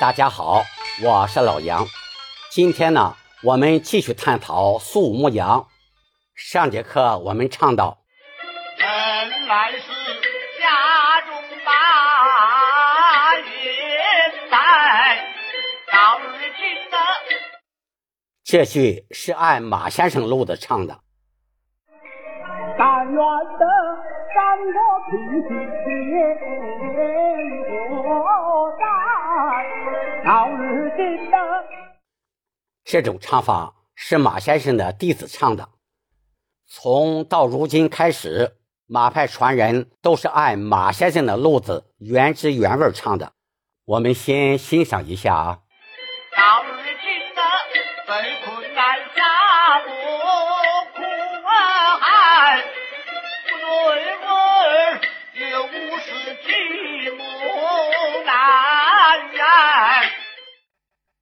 大家好，我是老杨。今天呢，我们继续探讨《苏武牧羊》。上节课我们唱到，本来是家中把云在，到如今的这句是按马先生录的唱的。但愿得三国平定这种唱法是马先生的弟子唱的。从到如今开始，马派传人都是按马先生的路子原汁原味唱的。我们先欣赏一下啊。到如今的被困在家不苦啊寒，对我也无事寂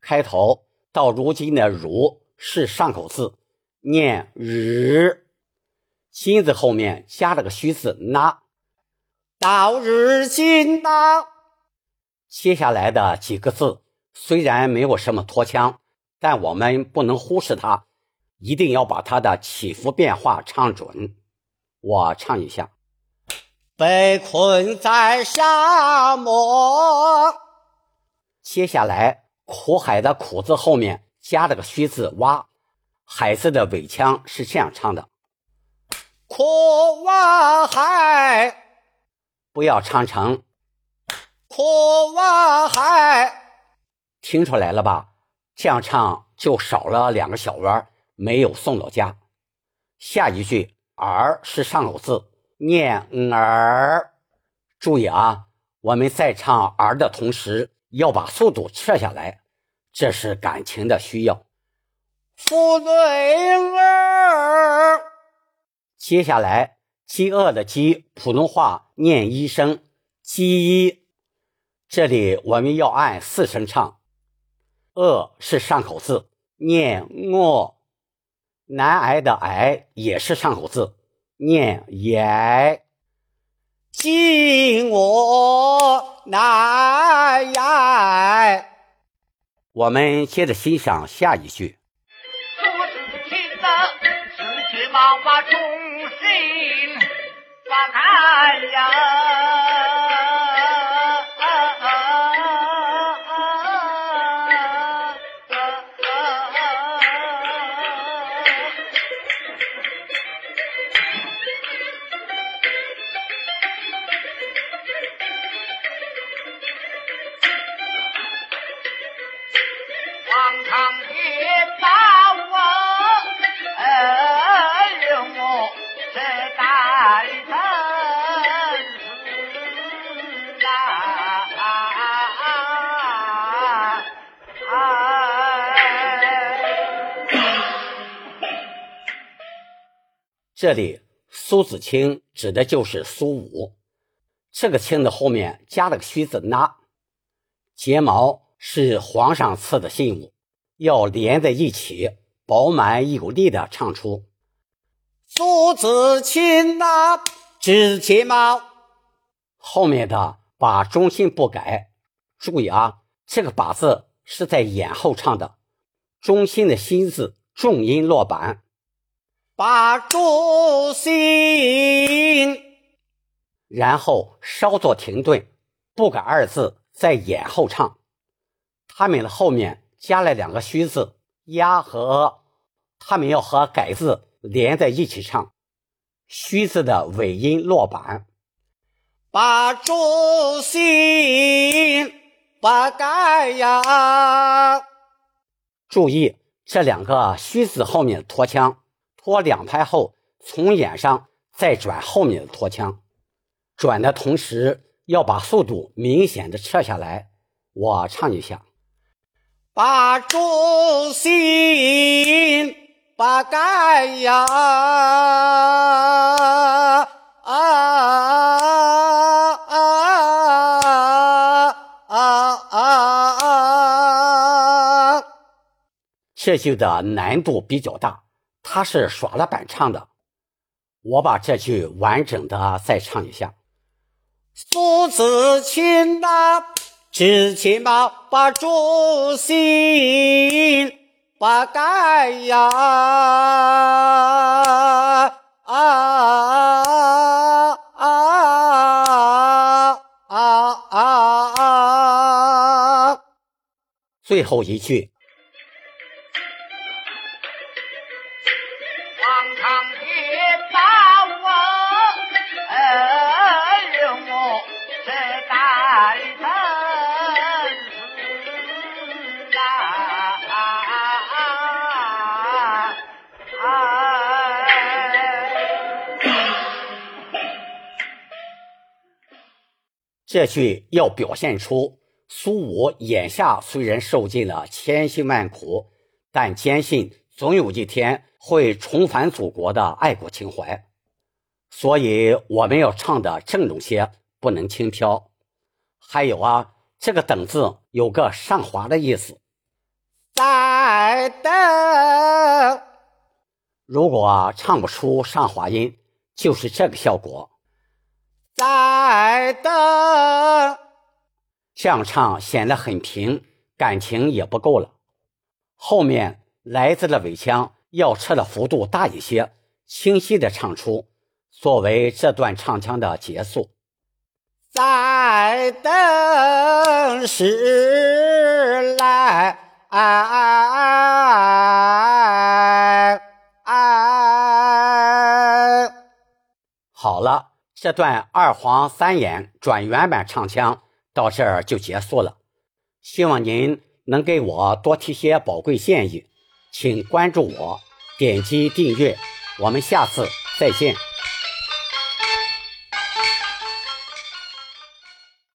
开头到如今的“如”是上口字，念“日”，心字后面加了个虚字“那”。到日今呐，接下来的几个字虽然没有什么拖腔，但我们不能忽视它，一定要把它的起伏变化唱准。我唱一下：被困在沙漠。接下来，苦海的“苦”字后面加了个虚字“蛙”，海字的尾腔是这样唱的：苦蛙海。不要唱成苦蛙海，听出来了吧？这样唱就少了两个小弯，没有送到家。下一句“儿”是上口字，念“儿”。注意啊，我们在唱“儿”的同时，要把速度撤下来，这是感情的需要。负罪儿，接下来“饥饿”的“饥”，普通话念一声“饥”，这里我们要按四声唱。“饿”是上口字，念“饿”。难挨的“挨”也是上口字，念“挨”。饥我难呀。我们接着欣赏下一句。说是情的世界毛把众心放开呀。荒唐也把我，哎我这代人是啊，这里苏子清指的就是苏武，这个“清”的后面加了个虚字“那”，睫毛是皇上赐的信物，要连在一起，饱满有力的唱出。苏子清呐，指睫毛，后面的把中心不改。注意啊，这个“把”字是在眼后唱的，中心的心字重音落板。把住心，然后稍作停顿，不改二字在眼后唱。他们的后面加了两个虚字“呀”和“他们要和“改”字连在一起唱，虚字的尾音落板。把住心，把改呀！注意这两个虚字后面的拖腔。拖两拍后，从眼上再转后面的拖腔，转的同时要把速度明显的撤下来。我唱一下：把忠心，把盖呀啊啊啊！这句的难度比较大。他是耍了板唱的，我把这句完整的再唱一下。苏子清呐，知情嘛把主心不改呀！啊啊啊啊啊！最后一句。这句要表现出苏武眼下虽然受尽了千辛万苦，但坚信总有一天会重返祖国的爱国情怀。所以我们要唱的郑重些，不能轻佻。还有啊，这个“等”字有个上滑的意思，在等。如果唱不出上滑音，就是这个效果。在等，这样唱显得很平，感情也不够了。后面来自的尾腔要撤的幅度大一些，清晰的唱出，作为这段唱腔的结束。在等时来，好了。这段二黄三眼转原版唱腔到这儿就结束了，希望您能给我多提些宝贵建议，请关注我，点击订阅，我们下次再见。